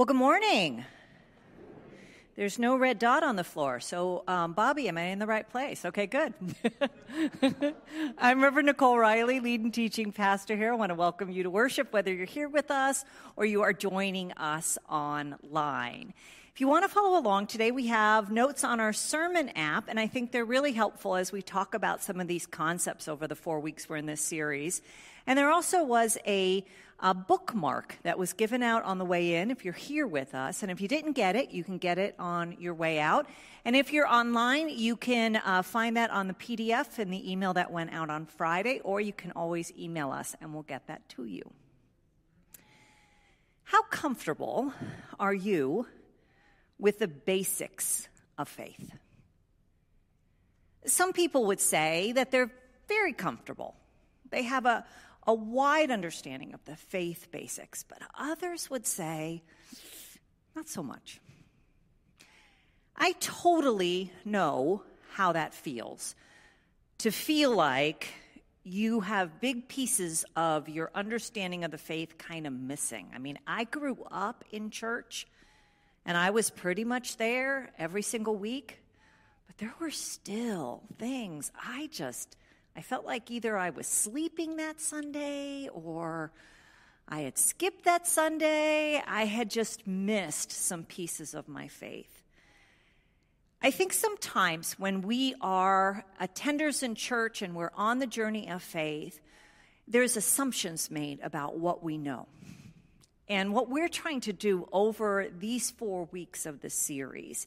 Well, good morning. There's no red dot on the floor. So, um, Bobby, am I in the right place? Okay, good. I'm Reverend Nicole Riley, lead and teaching pastor here. I want to welcome you to worship, whether you're here with us or you are joining us online. If you want to follow along today, we have notes on our sermon app, and I think they're really helpful as we talk about some of these concepts over the four weeks we're in this series. And there also was a, a, bookmark that was given out on the way in if you're here with us. And if you didn't get it, you can get it on your way out. And if you're online, you can uh, find that on the PDF in the email that went out on Friday, or you can always email us and we'll get that to you. How comfortable are you with the basics of faith? Some people would say that they're very comfortable. They have a, a wide understanding of the faith basics, but others would say, not so much. I totally know how that feels. To feel like you have big pieces of your understanding of the faith kind of missing. I mean, I grew up in church and I was pretty much there every single week, but there were still things I just I felt like either I was sleeping that Sunday or I had skipped that Sunday. I had just missed some pieces of my faith. I think sometimes when we are attenders in church and we're on the journey of faith, there's assumptions made about what we know. And what we're trying to do over these four weeks of the series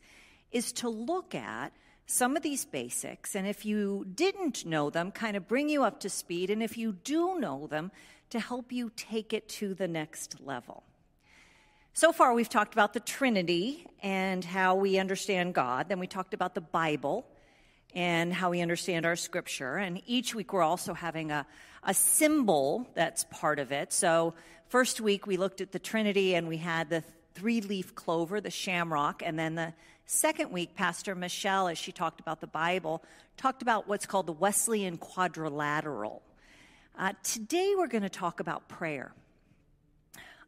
is to look at some of these basics, and if you didn't know them, kind of bring you up to speed, and if you do know them, to help you take it to the next level. So far, we've talked about the Trinity and how we understand God. Then we talked about the Bible and how we understand our scripture. And each week, we're also having a, a symbol that's part of it. So, first week, we looked at the Trinity and we had the three leaf clover, the shamrock, and then the second week, Pastor Michelle, as she talked about the Bible, talked about what's called the Wesleyan quadrilateral. Uh, today, we're going to talk about prayer.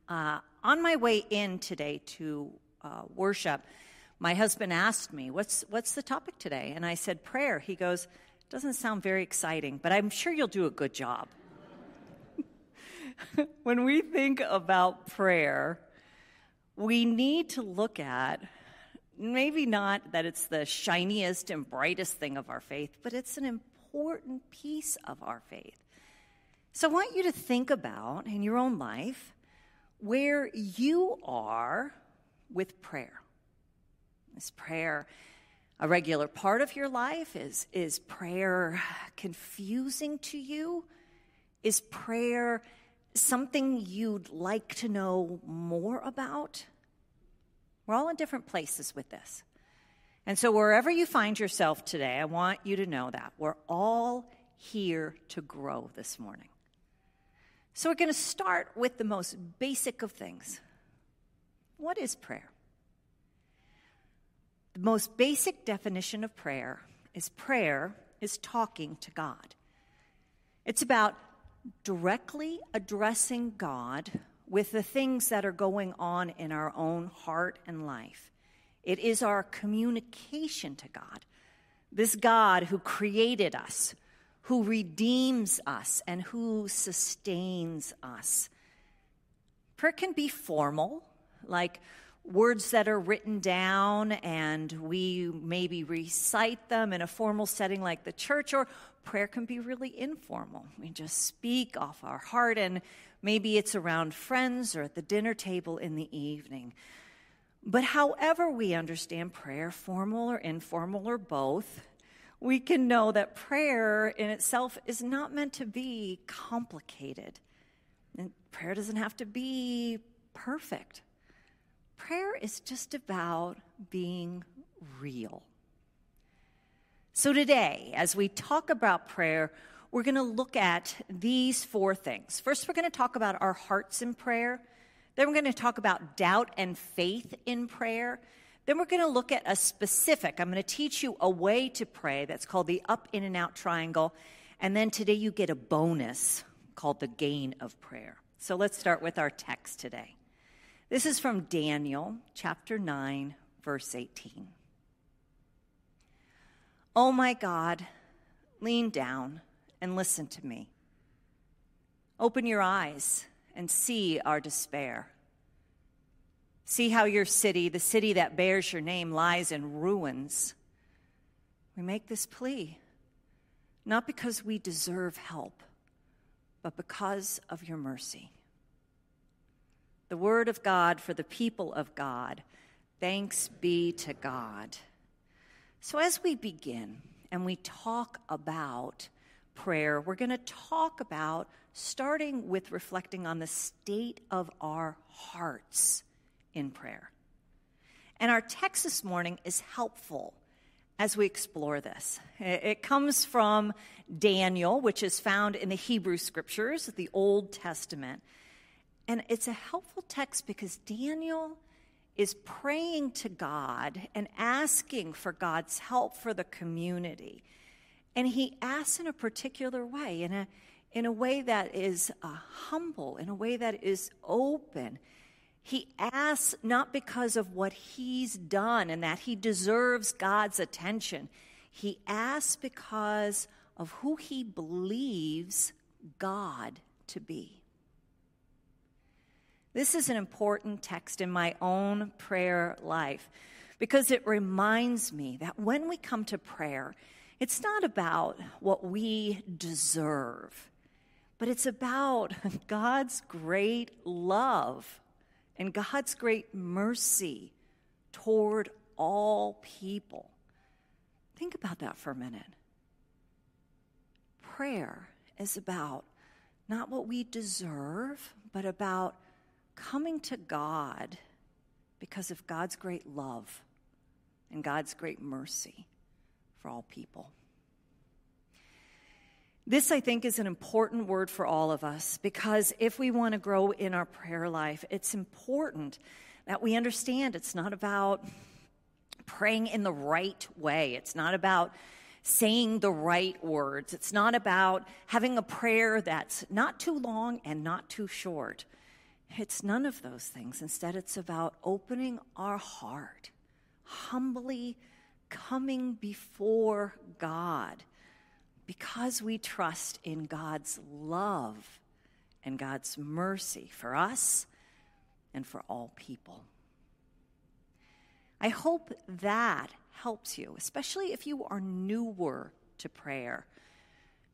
Uh, on my way in today to uh, worship, my husband asked me, what's, what's the topic today? And I said, prayer. He goes, Doesn't sound very exciting, but I'm sure you'll do a good job. when we think about prayer, we need to look at maybe not that it's the shiniest and brightest thing of our faith, but it's an important piece of our faith. So I want you to think about in your own life where you are with prayer. Is prayer a regular part of your life? Is, is prayer confusing to you? Is prayer something you'd like to know more about? We're all in different places with this. And so, wherever you find yourself today, I want you to know that we're all here to grow this morning. So, we're going to start with the most basic of things. What is prayer? The most basic definition of prayer is prayer is talking to God. It's about directly addressing God with the things that are going on in our own heart and life. It is our communication to God. This God who created us, who redeems us, and who sustains us. Prayer can be formal, like words that are written down and we maybe recite them in a formal setting like the church, or prayer can be really informal. We just speak off our heart, and maybe it's around friends or at the dinner table in the evening. But however we understand prayer, formal or informal or both, we can know that prayer in itself is not meant to be complicated. And prayer doesn't have to be perfect. Prayer is just about being real. So, today, as we talk about prayer, we're going to look at these four things. First, we're going to talk about our hearts in prayer. Then, we're going to talk about doubt and faith in prayer. Then, we're going to look at a specific, I'm going to teach you a way to pray that's called the up, in, and out triangle. And then today, you get a bonus called the gain of prayer. So, let's start with our text today. This is from Daniel chapter 9, verse 18. Oh my God, lean down and listen to me. Open your eyes and see our despair. See how your city, the city that bears your name, lies in ruins. We make this plea not because we deserve help, but because of your mercy. The word of God for the people of God. Thanks be to God. So, as we begin and we talk about prayer, we're going to talk about starting with reflecting on the state of our hearts in prayer. And our text this morning is helpful as we explore this. It comes from Daniel, which is found in the Hebrew scriptures, the Old Testament. And it's a helpful text because Daniel is praying to God and asking for God's help for the community. And he asks in a particular way, in a, in a way that is uh, humble, in a way that is open. He asks not because of what he's done and that he deserves God's attention. He asks because of who he believes God to be. This is an important text in my own prayer life because it reminds me that when we come to prayer, it's not about what we deserve, but it's about God's great love and God's great mercy toward all people. Think about that for a minute. Prayer is about not what we deserve, but about coming to God because of God's great love and God's great mercy for all people. This, I think, is an important word for all of us because if we want to grow in our prayer life, it's important that we understand it's not about praying in the right way. It's not about saying the right words. It's not about having a prayer that's not too long and not too short. It's none of those things. Instead, it's about opening our heart, humbly coming before God because we trust in God's love and God's mercy for us and for all people. I hope that helps you, especially if you are newer to prayer,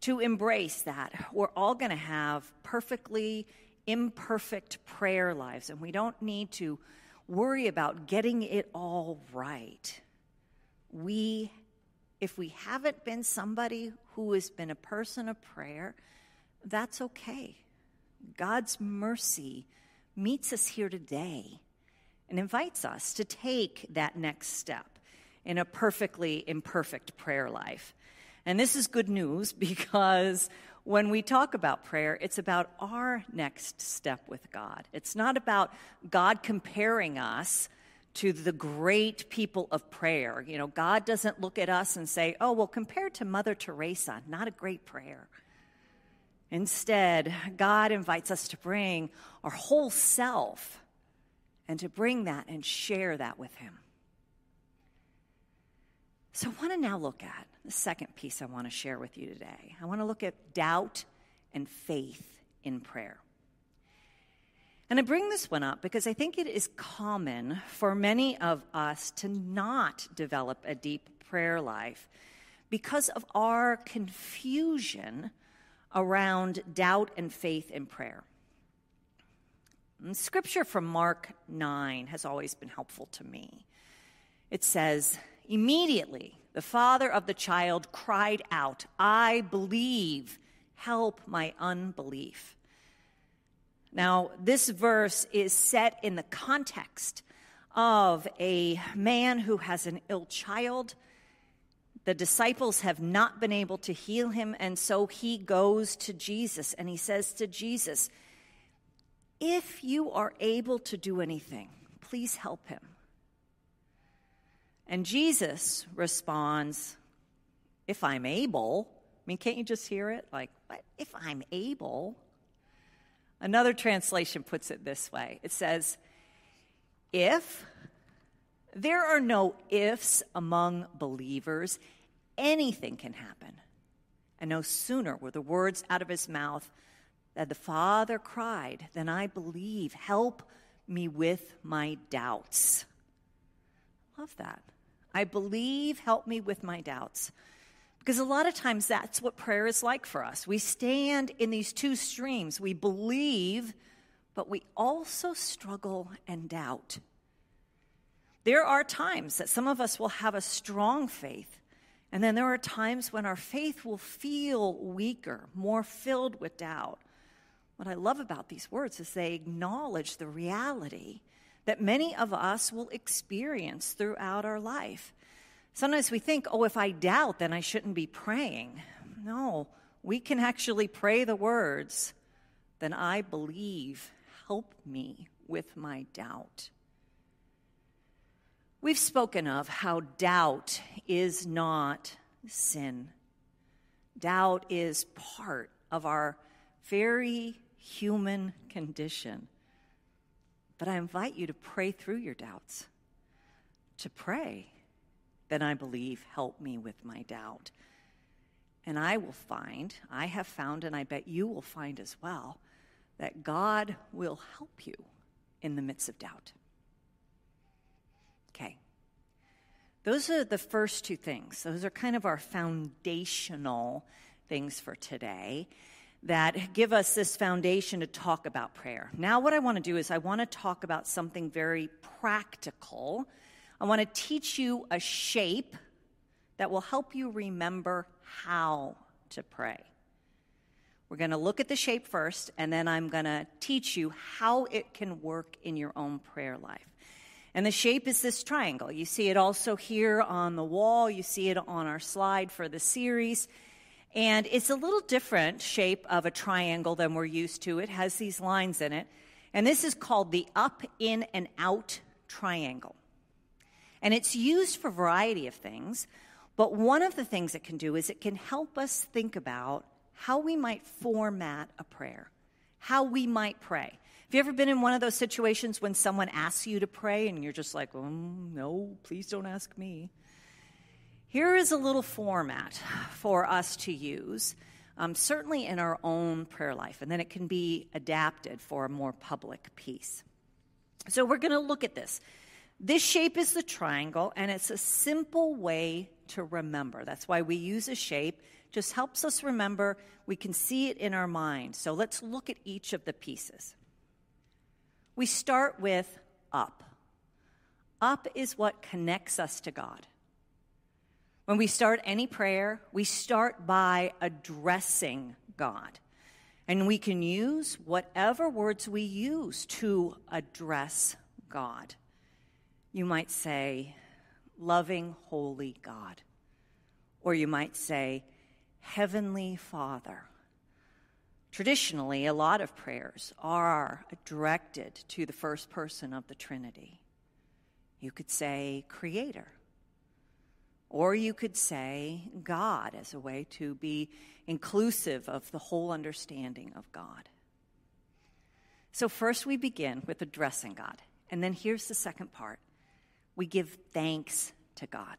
to embrace that. We're all going to have perfectly imperfect prayer lives, and we don't need to worry about getting it all right. We if we haven't been somebody who has been a person of prayer, that's okay. God's mercy meets us here today and invites us to take that next step in a perfectly imperfect prayer life. And this is good news because when we talk about prayer, it's about our next step with God. It's not about God comparing us to the great people of prayer. You know, God doesn't look at us and say, oh, well, compared to Mother Teresa, not a great prayer. Instead, God invites us to bring our whole self and to bring that and share that with Him. So, I want to now look at the second piece I want to share with you today. I want to look at doubt and faith in prayer. And I bring this one up because I think it is common for many of us to not develop a deep prayer life because of our confusion around doubt and faith in prayer. And scripture from Mark 9 has always been helpful to me. It says, Immediately the father of the child cried out, I believe, help my unbelief. Now, this verse is set in the context of a man who has an ill child. The disciples have not been able to heal him, and so he goes to Jesus and he says to Jesus, If you are able to do anything, please help him. And Jesus responds, If I'm able. I mean, can't you just hear it? Like, what? If I'm able. Another translation puts it this way it says, If there are no ifs among believers, anything can happen. And no sooner were the words out of his mouth that the Father cried, Then I believe, help me with my doubts. Love that. I believe, help me with my doubts. Because a lot of times that's what prayer is like for us. We stand in these two streams. We believe, but we also struggle and doubt. There are times that some of us will have a strong faith, and then there are times when our faith will feel weaker, more filled with doubt. What I love about these words is they acknowledge the reality that many of us will experience throughout our life. Sometimes we think, oh, if I doubt, then I shouldn't be praying. No, we can actually pray the words, then I believe, help me with my doubt. We've spoken of how doubt is not sin. Doubt is part of our very human condition. But I invite you to pray through your doubts, to pray, then I believe, help me with my doubt. And I will find, I have found, and I bet you will find as well, that God will help you in the midst of doubt. Okay. Those are the first two things. Those are kind of our foundational things for today that give us this foundation to talk about prayer. Now, what I want to do is I want to talk about something very practical. I want to teach you a shape that will help you remember how to pray. We're going to look at the shape first, and then I'm going to teach you how it can work in your own prayer life. And the shape is this triangle. You see it also here on the wall, you see it on our slide for the series. And it's a little different shape of a triangle than we're used to. It has these lines in it. And this is called the up, in, and out triangle. And it's used for a variety of things. But one of the things it can do is it can help us think about how we might format a prayer, how we might pray. Have you ever been in one of those situations when someone asks you to pray and you're just like, mm, no, please don't ask me? Here is a little format for us to use, um, certainly in our own prayer life, and then it can be adapted for a more public piece. So we're going to look at this. This shape is the triangle, and it's a simple way to remember. That's why we use a shape. Just helps us remember. We can see it in our mind. So let's look at each of the pieces. We start with up. Up is what connects us to God. When we start any prayer, we start by addressing God. And we can use whatever words we use to address God. You might say, loving, holy God. Or you might say, Heavenly Father. Traditionally, a lot of prayers are directed to the first person of the Trinity. You could say Creator, or you could say God as a way to be inclusive of the whole understanding of God. So, first we begin with addressing God. And then here's the second part we give thanks to God.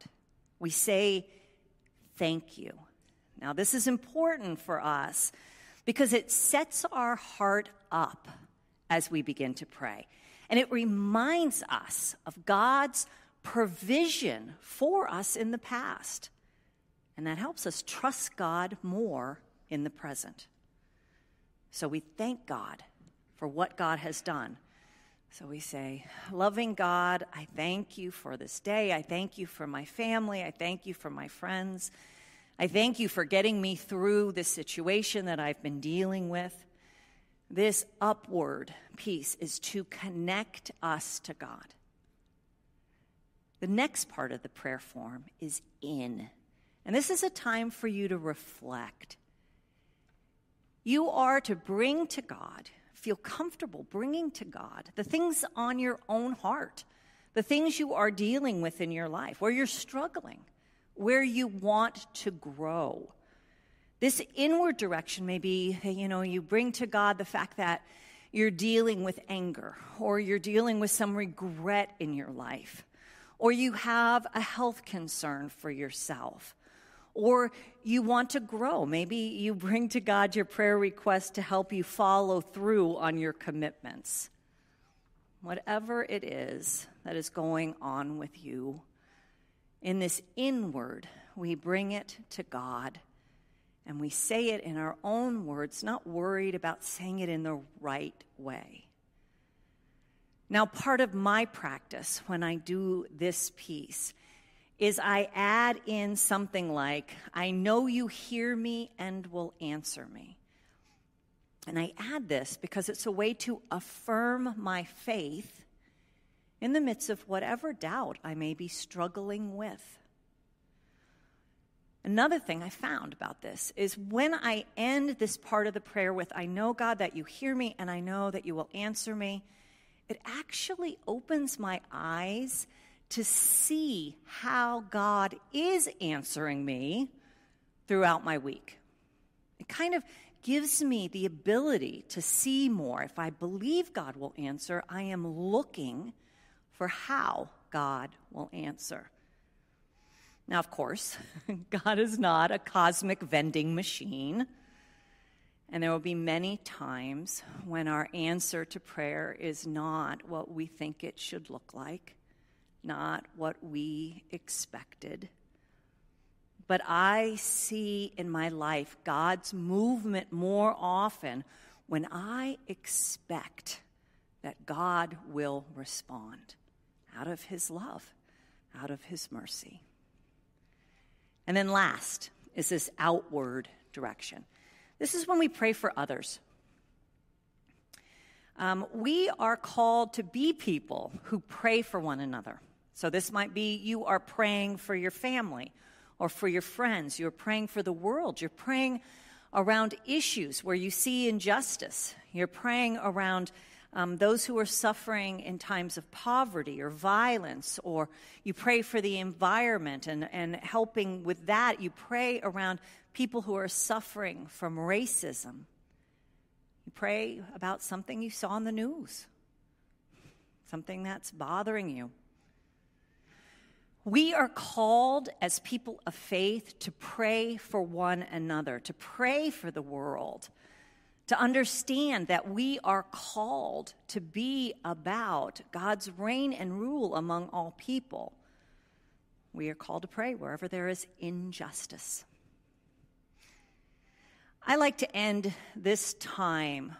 We say, Thank you. Now, this is important for us because it sets our heart up as we begin to pray. And it reminds us of God's provision for us in the past. And that helps us trust God more in the present. So we thank God for what God has done. So we say, Loving God, I thank you for this day. I thank you for my family. I thank you for my friends. I thank you for getting me through this situation that I've been dealing with. This upward piece is to connect us to God. The next part of the prayer form is in. And this is a time for you to reflect. You are to bring to God, feel comfortable bringing to God the things on your own heart, the things you are dealing with in your life, where you're struggling where you want to grow. This inward direction may be, you know, you bring to God the fact that you're dealing with anger, or you're dealing with some regret in your life, or you have a health concern for yourself, or you want to grow. Maybe you bring to God your prayer request to help you follow through on your commitments. Whatever it is that is going on with you, in this inward, we bring it to God and we say it in our own words, not worried about saying it in the right way. Now, part of my practice when I do this piece is I add in something like, I know you hear me and will answer me. And I add this because it's a way to affirm my faith in the midst of whatever doubt I may be struggling with. Another thing I found about this is when I end this part of the prayer with, I know, God, that you hear me and I know that you will answer me, it actually opens my eyes to see how God is answering me throughout my week. It kind of gives me the ability to see more. If I believe God will answer, I am looking for how God will answer. Now, of course, God is not a cosmic vending machine. And there will be many times when our answer to prayer is not what we think it should look like, not what we expected. But I see in my life God's movement more often when I expect that God will respond out of His love, out of His mercy. And then last is this outward direction. This is when we pray for others. Um, we are called to be people who pray for one another. So this might be you are praying for your family or for your friends. You're praying for the world. You're praying around issues where you see injustice. You're praying around um, those who are suffering in times of poverty or violence, or you pray for the environment and, and helping with that. You pray around people who are suffering from racism. You pray about something you saw in the news, something that's bothering you. We are called as people of faith to pray for one another, to pray for the world to understand that we are called to be about God's reign and rule among all people. We are called to pray wherever there is injustice. I like to end this time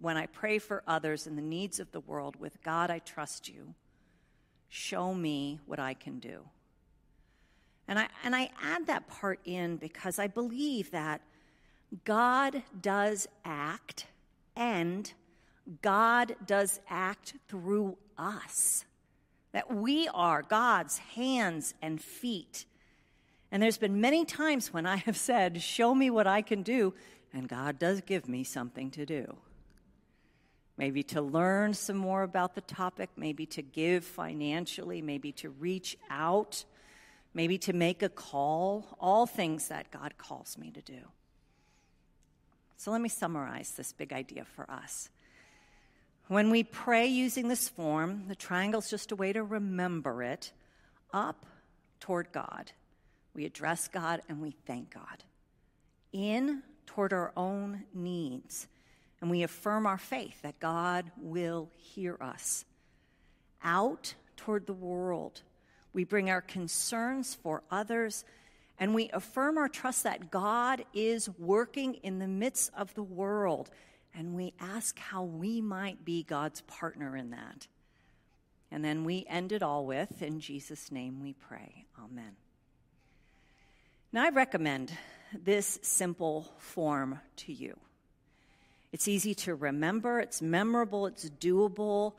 when I pray for others and the needs of the world with God, I trust you. Show me what I can do. And I, and I add that part in because I believe that God does act, and God does act through us. That we are God's hands and feet. And there's been many times when I have said, Show me what I can do, and God does give me something to do. Maybe to learn some more about the topic, maybe to give financially, maybe to reach out, maybe to make a call, all things that God calls me to do. So let me summarize this big idea for us. When we pray using this form, the triangle is just a way to remember it up toward God. We address God and we thank God. In toward our own needs, and we affirm our faith that God will hear us. Out toward the world, we bring our concerns for others and we affirm our trust that God is working in the midst of the world. And we ask how we might be God's partner in that. And then we end it all with, in Jesus' name we pray. Amen. Now, I recommend this simple form to you. It's easy to remember, it's memorable, it's doable,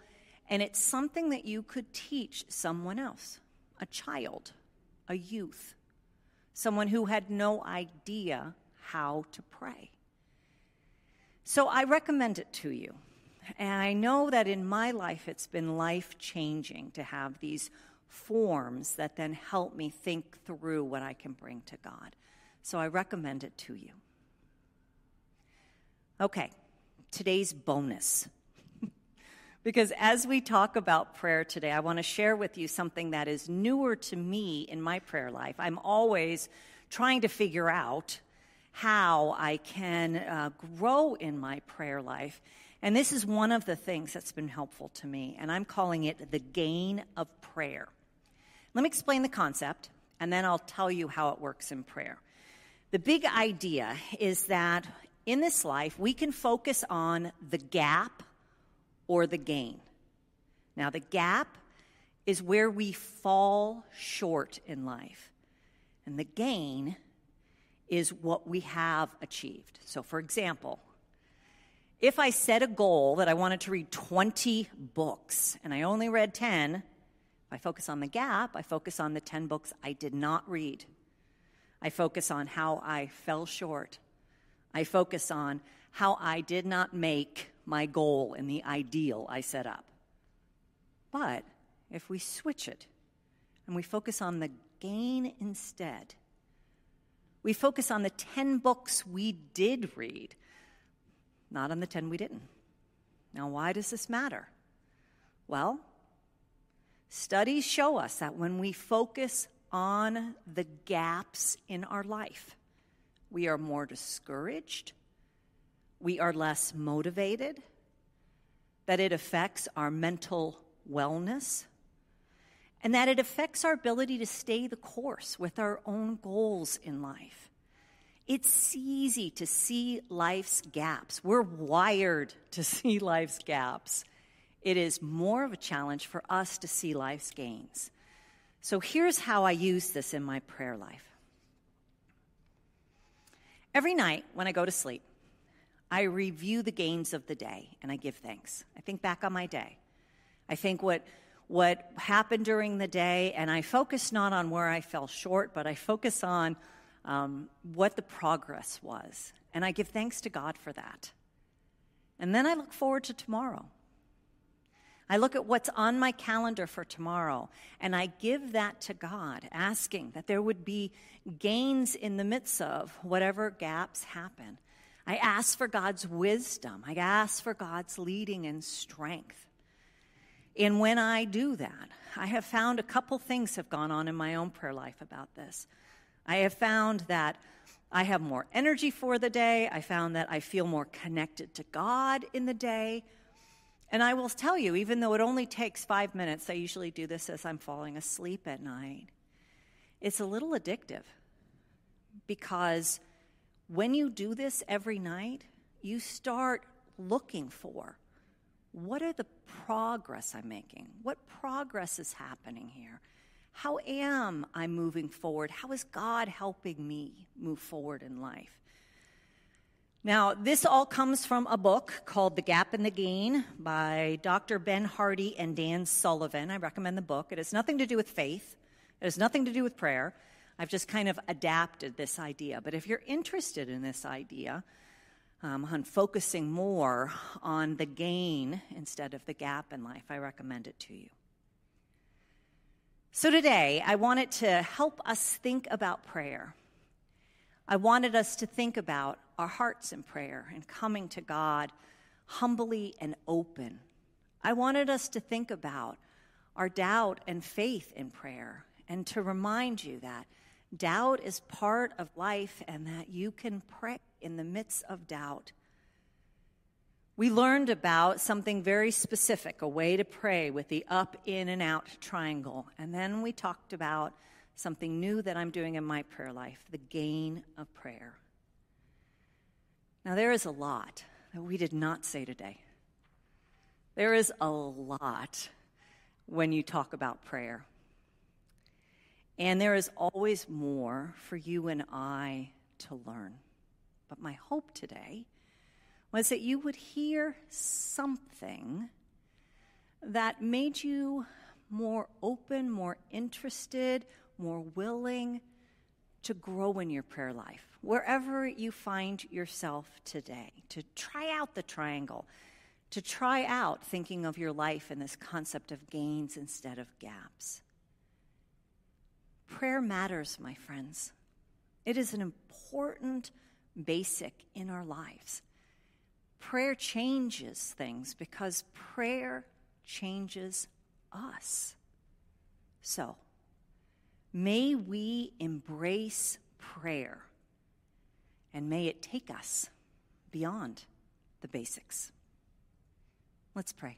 and it's something that you could teach someone else a child, a youth, someone who had no idea how to pray. So I recommend it to you. And I know that in my life it's been life changing to have these forms that then help me think through what I can bring to God. So I recommend it to you. Okay, today's bonus because as we talk about prayer today, I want to share with you something that is newer to me in my prayer life. I'm always trying to figure out how I can uh, grow in my prayer life. And this is one of the things that's been helpful to me, and I'm calling it the gain of prayer. Let me explain the concept, and then I'll tell you how it works in prayer. The big idea is that in this life, we can focus on the gap or the gain. Now, the gap is where we fall short in life, and the gain is what we have achieved. So, for example, if I set a goal that I wanted to read 20 books and I only read 10, I focus on the gap, I focus on the 10 books I did not read. I focus on how I fell short. I focus on how I did not make my goal and the ideal I set up. But if we switch it and we focus on the gain instead, we focus on the 10 books we did read, not on the 10 we didn't. Now, why does this matter? Well, studies show us that when we focus on the gaps in our life, we are more discouraged, we are less motivated, that it affects our mental wellness, and that it affects our ability to stay the course with our own goals in life. It's easy to see life's gaps. We're wired to see life's gaps. It is more of a challenge for us to see life's gains. So here's how I use this in my prayer life. Every night when I go to sleep, I review the gains of the day and I give thanks. I think back on my day. I think what what happened during the day, and I focus not on where I fell short, but I focus on um, what the progress was. And I give thanks to God for that. And then I look forward to tomorrow. I look at what's on my calendar for tomorrow, and I give that to God, asking that there would be gains in the midst of whatever gaps happen. I ask for God's wisdom. I ask for God's leading and strength. And when I do that, I have found a couple things have gone on in my own prayer life about this. I have found that I have more energy for the day. I found that I feel more connected to God in the day. And I will tell you, even though it only takes five minutes, I usually do this as I'm falling asleep at night, it's a little addictive because when you do this every night, you start looking for what are the progress I'm making? What progress is happening here? How am I moving forward? How is God helping me move forward in life? Now, this all comes from a book called The Gap and the Gain by Dr. Ben Hardy and Dan Sullivan. I recommend the book. It has nothing to do with faith, it has nothing to do with prayer. I've just kind of adapted this idea. But if you're interested in this idea, um, on focusing more on the gain instead of the gap in life, I recommend it to you. So today, I wanted to help us think about prayer. I wanted us to think about our hearts in prayer and coming to God humbly and open. I wanted us to think about our doubt and faith in prayer and to remind you that doubt is part of life and that you can pray in the midst of doubt. We learned about something very specific, a way to pray with the up, in, and out triangle. And then we talked about something new that I'm doing in my prayer life the gain of prayer. Now, there is a lot that we did not say today. There is a lot when you talk about prayer. And there is always more for you and I to learn. But my hope today was that you would hear something that made you more open, more interested, more willing to grow in your prayer life, wherever you find yourself today, to try out the triangle, to try out thinking of your life in this concept of gains instead of gaps. Prayer matters, my friends. It is an important basic in our lives. Prayer changes things because prayer changes us. So, May we embrace prayer and may it take us beyond the basics. Let's pray.